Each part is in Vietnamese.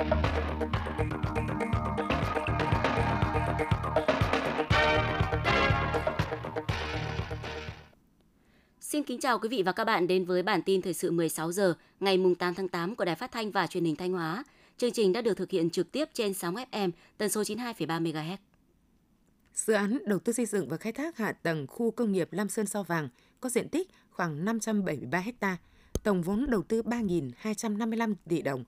Xin kính chào quý vị và các bạn đến với bản tin thời sự 16 giờ ngày mùng 8 tháng 8 của Đài Phát thanh và Truyền hình Thanh Hóa. Chương trình đã được thực hiện trực tiếp trên sóng FM tần số 92,3 MHz. Dự án đầu tư xây dựng và khai thác hạ tầng khu công nghiệp Lam Sơn Sao Vàng có diện tích khoảng 573 ha, tổng vốn đầu tư 3.255 tỷ đồng.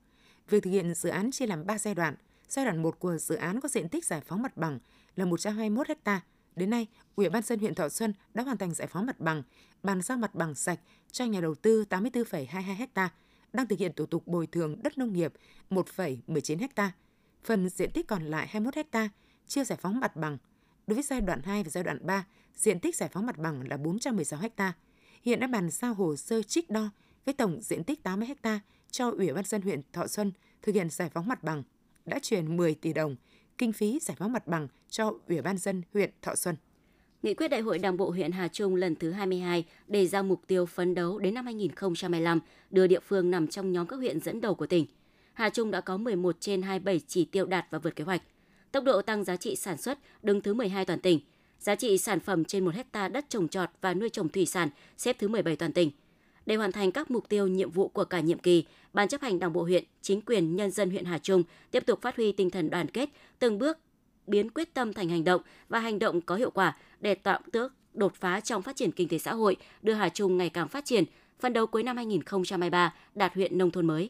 Việc thực hiện dự án chia làm 3 giai đoạn. Giai đoạn 1 của dự án có diện tích giải phóng mặt bằng là 121 ha. Đến nay, Ủy ban dân huyện Thọ Xuân đã hoàn thành giải phóng mặt bằng, bàn giao mặt bằng sạch cho nhà đầu tư 84,22 ha, đang thực hiện thủ tục bồi thường đất nông nghiệp 1,19 ha. Phần diện tích còn lại 21 ha chưa giải phóng mặt bằng. Đối với giai đoạn 2 và giai đoạn 3, diện tích giải phóng mặt bằng là 416 ha. Hiện đã bàn giao hồ sơ trích đo với tổng diện tích 80 ha cho Ủy ban dân huyện Thọ Xuân thực hiện giải phóng mặt bằng, đã chuyển 10 tỷ đồng kinh phí giải phóng mặt bằng cho Ủy ban dân huyện Thọ Xuân. Nghị quyết Đại hội Đảng bộ huyện Hà Trung lần thứ 22 đề ra mục tiêu phấn đấu đến năm 2025 đưa địa phương nằm trong nhóm các huyện dẫn đầu của tỉnh. Hà Trung đã có 11 trên 27 chỉ tiêu đạt và vượt kế hoạch. Tốc độ tăng giá trị sản xuất đứng thứ 12 toàn tỉnh. Giá trị sản phẩm trên 1 hecta đất trồng trọt và nuôi trồng thủy sản xếp thứ 17 toàn tỉnh. Để hoàn thành các mục tiêu nhiệm vụ của cả nhiệm kỳ, Ban chấp hành Đảng bộ huyện, chính quyền nhân dân huyện Hà Trung tiếp tục phát huy tinh thần đoàn kết, từng bước biến quyết tâm thành hành động và hành động có hiệu quả để tạo tước đột phá trong phát triển kinh tế xã hội, đưa Hà Trung ngày càng phát triển, phần đấu cuối năm 2023 đạt huyện nông thôn mới.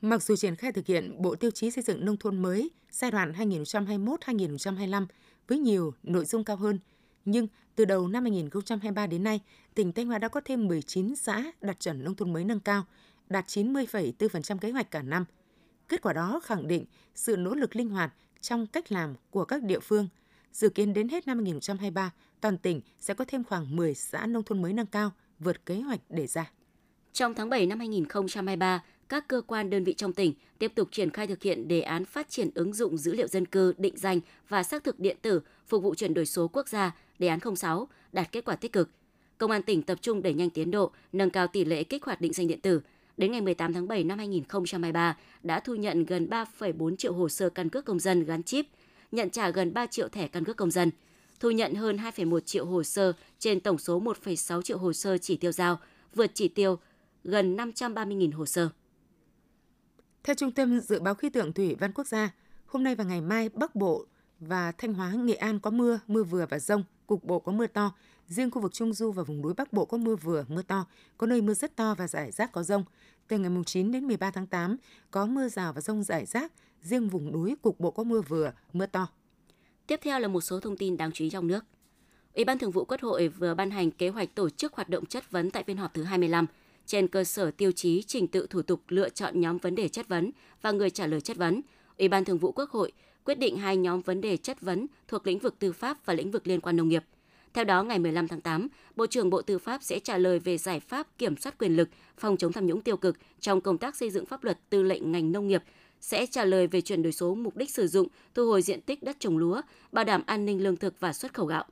Mặc dù triển khai thực hiện Bộ Tiêu chí xây dựng nông thôn mới giai đoạn 2021-2025 với nhiều nội dung cao hơn, nhưng từ đầu năm 2023 đến nay, tỉnh Thanh Hóa đã có thêm 19 xã đạt chuẩn nông thôn mới nâng cao, đạt 90,4% kế hoạch cả năm. Kết quả đó khẳng định sự nỗ lực linh hoạt trong cách làm của các địa phương. Dự kiến đến hết năm 2023, toàn tỉnh sẽ có thêm khoảng 10 xã nông thôn mới nâng cao, vượt kế hoạch đề ra. Trong tháng 7 năm 2023, các cơ quan đơn vị trong tỉnh tiếp tục triển khai thực hiện đề án phát triển ứng dụng dữ liệu dân cư, định danh và xác thực điện tử phục vụ chuyển đổi số quốc gia, đề án 06 đạt kết quả tích cực. Công an tỉnh tập trung đẩy nhanh tiến độ, nâng cao tỷ lệ kích hoạt định danh điện tử. Đến ngày 18 tháng 7 năm 2023 đã thu nhận gần 3,4 triệu hồ sơ căn cước công dân gắn chip, nhận trả gần 3 triệu thẻ căn cước công dân, thu nhận hơn 2,1 triệu hồ sơ trên tổng số 1,6 triệu hồ sơ chỉ tiêu giao, vượt chỉ tiêu gần 530.000 hồ sơ. Theo Trung tâm Dự báo Khí tượng Thủy văn Quốc gia, hôm nay và ngày mai Bắc Bộ và Thanh Hóa, Nghệ An có mưa, mưa vừa và rông, cục bộ có mưa to. Riêng khu vực Trung Du và vùng núi Bắc Bộ có mưa vừa, mưa to, có nơi mưa rất to và rải rác có rông. Từ ngày 9 đến 13 tháng 8 có mưa rào và rông rải rác, riêng vùng núi cục bộ có mưa vừa, mưa to. Tiếp theo là một số thông tin đáng chú ý trong nước. Ủy ban Thường vụ Quốc hội vừa ban hành kế hoạch tổ chức hoạt động chất vấn tại phiên họp thứ 25 trên cơ sở tiêu chí trình tự thủ tục lựa chọn nhóm vấn đề chất vấn và người trả lời chất vấn. Ủy ban Thường vụ Quốc hội quyết định hai nhóm vấn đề chất vấn thuộc lĩnh vực tư pháp và lĩnh vực liên quan nông nghiệp. Theo đó, ngày 15 tháng 8, Bộ trưởng Bộ Tư pháp sẽ trả lời về giải pháp kiểm soát quyền lực, phòng chống tham nhũng tiêu cực trong công tác xây dựng pháp luật tư lệnh ngành nông nghiệp, sẽ trả lời về chuyển đổi số mục đích sử dụng, thu hồi diện tích đất trồng lúa, bảo đảm an ninh lương thực và xuất khẩu gạo.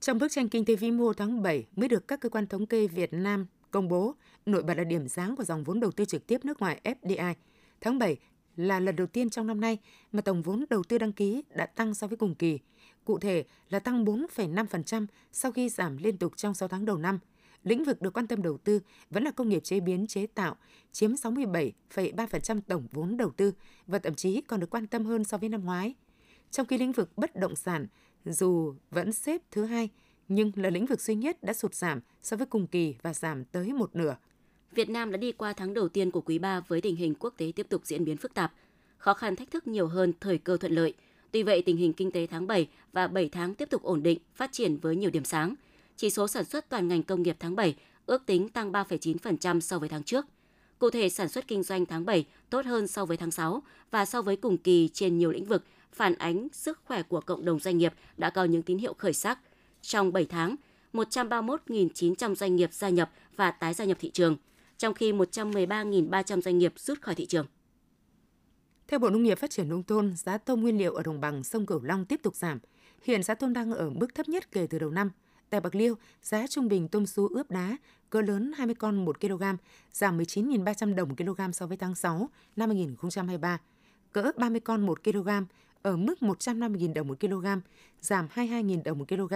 Trong bức tranh kinh tế vĩ mô tháng 7 mới được các cơ quan thống kê Việt Nam công bố, nổi bật là điểm sáng của dòng vốn đầu tư trực tiếp nước ngoài FDI. Tháng 7 là lần đầu tiên trong năm nay mà tổng vốn đầu tư đăng ký đã tăng so với cùng kỳ. Cụ thể là tăng 4,5% sau khi giảm liên tục trong 6 tháng đầu năm. Lĩnh vực được quan tâm đầu tư vẫn là công nghiệp chế biến chế tạo, chiếm 67,3% tổng vốn đầu tư và thậm chí còn được quan tâm hơn so với năm ngoái. Trong khi lĩnh vực bất động sản dù vẫn xếp thứ hai nhưng là lĩnh vực duy nhất đã sụt giảm so với cùng kỳ và giảm tới một nửa. Việt Nam đã đi qua tháng đầu tiên của quý 3 với tình hình quốc tế tiếp tục diễn biến phức tạp, khó khăn thách thức nhiều hơn thời cơ thuận lợi. Tuy vậy, tình hình kinh tế tháng 7 và 7 tháng tiếp tục ổn định, phát triển với nhiều điểm sáng. Chỉ số sản xuất toàn ngành công nghiệp tháng 7 ước tính tăng 3,9% so với tháng trước. Cụ thể, sản xuất kinh doanh tháng 7 tốt hơn so với tháng 6 và so với cùng kỳ trên nhiều lĩnh vực, phản ánh sức khỏe của cộng đồng doanh nghiệp đã có những tín hiệu khởi sắc – trong 7 tháng, 131.900 doanh nghiệp gia nhập và tái gia nhập thị trường, trong khi 113.300 doanh nghiệp rút khỏi thị trường. Theo Bộ Nông nghiệp Phát triển Nông thôn, giá tôm nguyên liệu ở đồng bằng sông Cửu Long tiếp tục giảm. Hiện giá tôm đang ở mức thấp nhất kể từ đầu năm. Tại Bạc Liêu, giá trung bình tôm sú ướp đá cỡ lớn 20 con 1 kg, giảm 19.300 đồng 1 kg so với tháng 6 năm 2023. Cỡ 30 con 1 kg ở mức 150.000 đồng 1 kg, giảm 22.000 đồng 1 kg.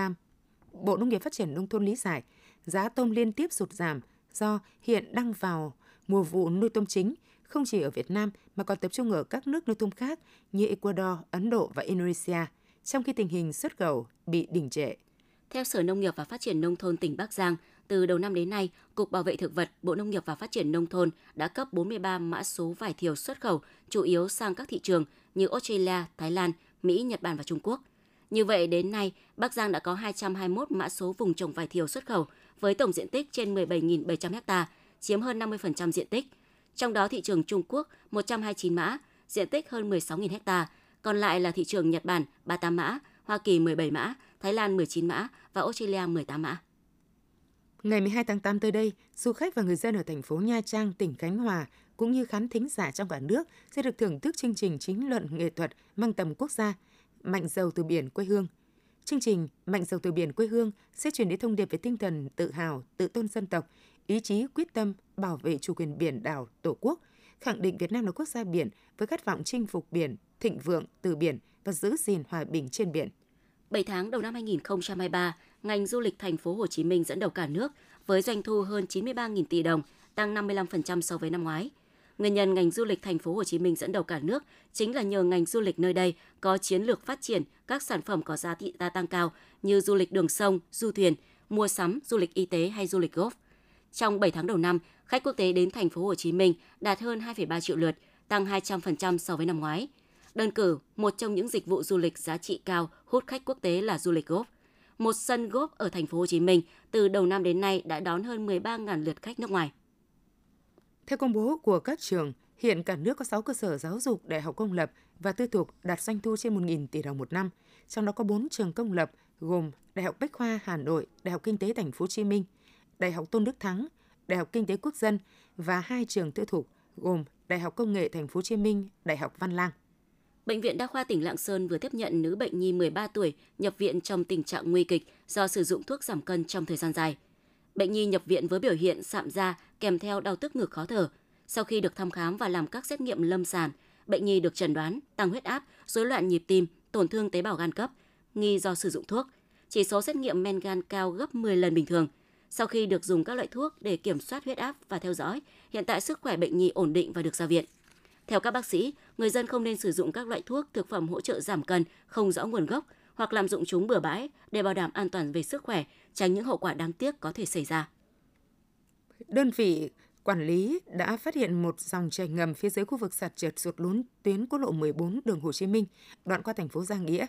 Bộ Nông nghiệp Phát triển Nông thôn lý giải, giá tôm liên tiếp sụt giảm do hiện đang vào mùa vụ nuôi tôm chính, không chỉ ở Việt Nam mà còn tập trung ở các nước nuôi tôm khác như Ecuador, Ấn Độ và Indonesia, trong khi tình hình xuất khẩu bị đình trệ. Theo Sở Nông nghiệp và Phát triển Nông thôn tỉnh Bắc Giang, từ đầu năm đến nay, Cục Bảo vệ Thực vật, Bộ Nông nghiệp và Phát triển Nông thôn đã cấp 43 mã số vải thiều xuất khẩu, chủ yếu sang các thị trường như Australia, Thái Lan, Mỹ, Nhật Bản và Trung Quốc. Như vậy, đến nay, Bắc Giang đã có 221 mã số vùng trồng vải thiều xuất khẩu với tổng diện tích trên 17.700 ha, chiếm hơn 50% diện tích. Trong đó thị trường Trung Quốc 129 mã, diện tích hơn 16.000 ha, còn lại là thị trường Nhật Bản 38 mã, Hoa Kỳ 17 mã, Thái Lan 19 mã và Australia 18 mã. Ngày 12 tháng 8 tới đây, du khách và người dân ở thành phố Nha Trang, tỉnh Khánh Hòa cũng như khán thính giả trong cả nước sẽ được thưởng thức chương trình chính luận nghệ thuật mang tầm quốc gia Mạnh dầu từ biển quê hương. Chương trình Mạnh dầu từ biển quê hương sẽ truyền đến thông điệp về tinh thần tự hào, tự tôn dân tộc, ý chí quyết tâm bảo vệ chủ quyền biển đảo Tổ quốc, khẳng định Việt Nam là quốc gia biển với khát vọng chinh phục biển, thịnh vượng từ biển và giữ gìn hòa bình trên biển. 7 tháng đầu năm 2023, ngành du lịch thành phố Hồ Chí Minh dẫn đầu cả nước với doanh thu hơn 93.000 tỷ đồng, tăng 55% so với năm ngoái. Nguyên nhân ngành du lịch thành phố Hồ Chí Minh dẫn đầu cả nước chính là nhờ ngành du lịch nơi đây có chiến lược phát triển các sản phẩm có giá trị gia tăng cao như du lịch đường sông, du thuyền, mua sắm, du lịch y tế hay du lịch golf. Trong 7 tháng đầu năm, khách quốc tế đến thành phố Hồ Chí Minh đạt hơn 2,3 triệu lượt, tăng 200% so với năm ngoái. Đơn cử, một trong những dịch vụ du lịch giá trị cao hút khách quốc tế là du lịch golf. Một sân golf ở thành phố Hồ Chí Minh từ đầu năm đến nay đã đón hơn 13.000 lượt khách nước ngoài. Theo công bố của các trường, hiện cả nước có 6 cơ sở giáo dục đại học công lập và tư thục đạt doanh thu trên 1.000 tỷ đồng một năm, trong đó có 4 trường công lập gồm Đại học Bách khoa Hà Nội, Đại học Kinh tế Thành phố Hồ Chí Minh, Đại học Tôn Đức Thắng, Đại học Kinh tế Quốc dân và hai trường tư thục gồm Đại học Công nghệ Thành phố Hồ Chí Minh, Đại học Văn Lang. Bệnh viện Đa khoa tỉnh Lạng Sơn vừa tiếp nhận nữ bệnh nhi 13 tuổi nhập viện trong tình trạng nguy kịch do sử dụng thuốc giảm cân trong thời gian dài. Bệnh nhi nhập viện với biểu hiện sạm da kèm theo đau tức ngực khó thở. Sau khi được thăm khám và làm các xét nghiệm lâm sàng, bệnh nhi được chẩn đoán tăng huyết áp, rối loạn nhịp tim, tổn thương tế bào gan cấp, nghi do sử dụng thuốc. Chỉ số xét nghiệm men gan cao gấp 10 lần bình thường. Sau khi được dùng các loại thuốc để kiểm soát huyết áp và theo dõi, hiện tại sức khỏe bệnh nhi ổn định và được ra viện. Theo các bác sĩ, người dân không nên sử dụng các loại thuốc, thực phẩm hỗ trợ giảm cân không rõ nguồn gốc hoặc làm dụng chúng bừa bãi để bảo đảm an toàn về sức khỏe, tránh những hậu quả đáng tiếc có thể xảy ra. Đơn vị quản lý đã phát hiện một dòng chảy ngầm phía dưới khu vực sạt trượt sụt lún tuyến quốc lộ 14 đường Hồ Chí Minh, đoạn qua thành phố Giang Nghĩa.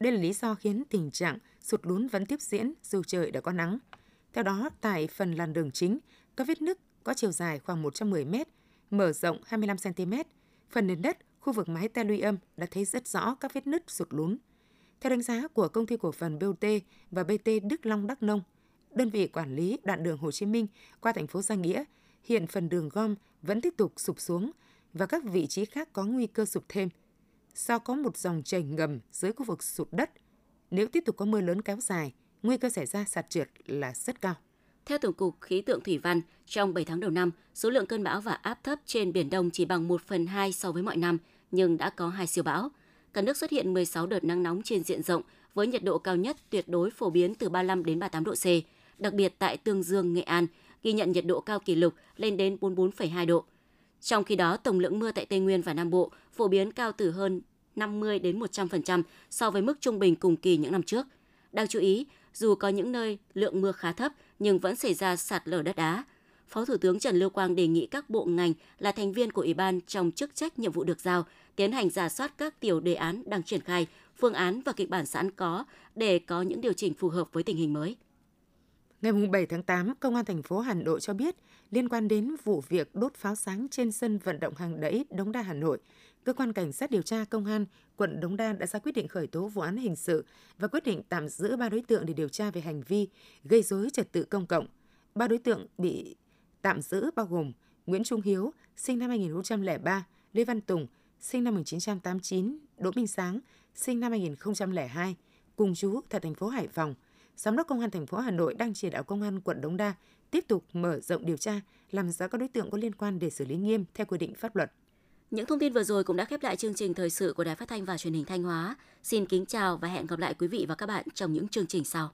Đây là lý do khiến tình trạng sụt lún vẫn tiếp diễn dù trời đã có nắng. Theo đó, tại phần làn đường chính, các vết nứt có chiều dài khoảng 110 m, mở rộng 25 cm. Phần nền đất, khu vực mái ta luy âm đã thấy rất rõ các vết nứt sụt lún. Theo đánh giá của công ty cổ phần BOT và BT Đức Long Đắk Nông, đơn vị quản lý đoạn đường Hồ Chí Minh qua thành phố Giang Nghĩa, hiện phần đường gom vẫn tiếp tục sụp xuống và các vị trí khác có nguy cơ sụp thêm. Do có một dòng chảy ngầm dưới khu vực sụt đất, nếu tiếp tục có mưa lớn kéo dài, nguy cơ xảy ra sạt trượt là rất cao. Theo Tổng cục Khí tượng Thủy văn, trong 7 tháng đầu năm, số lượng cơn bão và áp thấp trên Biển Đông chỉ bằng 1 phần 2 so với mọi năm, nhưng đã có hai siêu bão. Cả nước xuất hiện 16 đợt nắng nóng trên diện rộng, với nhiệt độ cao nhất tuyệt đối phổ biến từ 35 đến 38 độ C. Đặc biệt tại Tương Dương, Nghệ An, ghi nhận nhiệt độ cao kỷ lục lên đến 44,2 độ. Trong khi đó, tổng lượng mưa tại Tây Nguyên và Nam Bộ phổ biến cao từ hơn 50 đến 100% so với mức trung bình cùng kỳ những năm trước. Đáng chú ý, dù có những nơi lượng mưa khá thấp nhưng vẫn xảy ra sạt lở đất đá. Phó Thủ tướng Trần Lưu Quang đề nghị các bộ ngành là thành viên của Ủy ban trong chức trách nhiệm vụ được giao tiến hành giả soát các tiểu đề án đang triển khai, phương án và kịch bản sẵn có để có những điều chỉnh phù hợp với tình hình mới. Ngày 7 tháng 8, Công an thành phố Hà Nội cho biết, liên quan đến vụ việc đốt pháo sáng trên sân vận động hàng đẫy Đống Đa Hà Nội, cơ quan cảnh sát điều tra công an quận Đống Đa đã ra quyết định khởi tố vụ án hình sự và quyết định tạm giữ ba đối tượng để điều tra về hành vi gây dối trật tự công cộng. Ba đối tượng bị tạm giữ bao gồm Nguyễn Trung Hiếu, sinh năm 2003, Lê Văn Tùng, sinh năm 1989, Đỗ Minh Sáng, sinh năm 2002, cùng chú tại thành phố Hải Phòng, Giám đốc Công an thành phố Hà Nội đang chỉ đạo Công an quận Đống Đa tiếp tục mở rộng điều tra, làm rõ các đối tượng có liên quan để xử lý nghiêm theo quy định pháp luật. Những thông tin vừa rồi cũng đã khép lại chương trình thời sự của Đài Phát thanh và Truyền hình Thanh Hóa. Xin kính chào và hẹn gặp lại quý vị và các bạn trong những chương trình sau.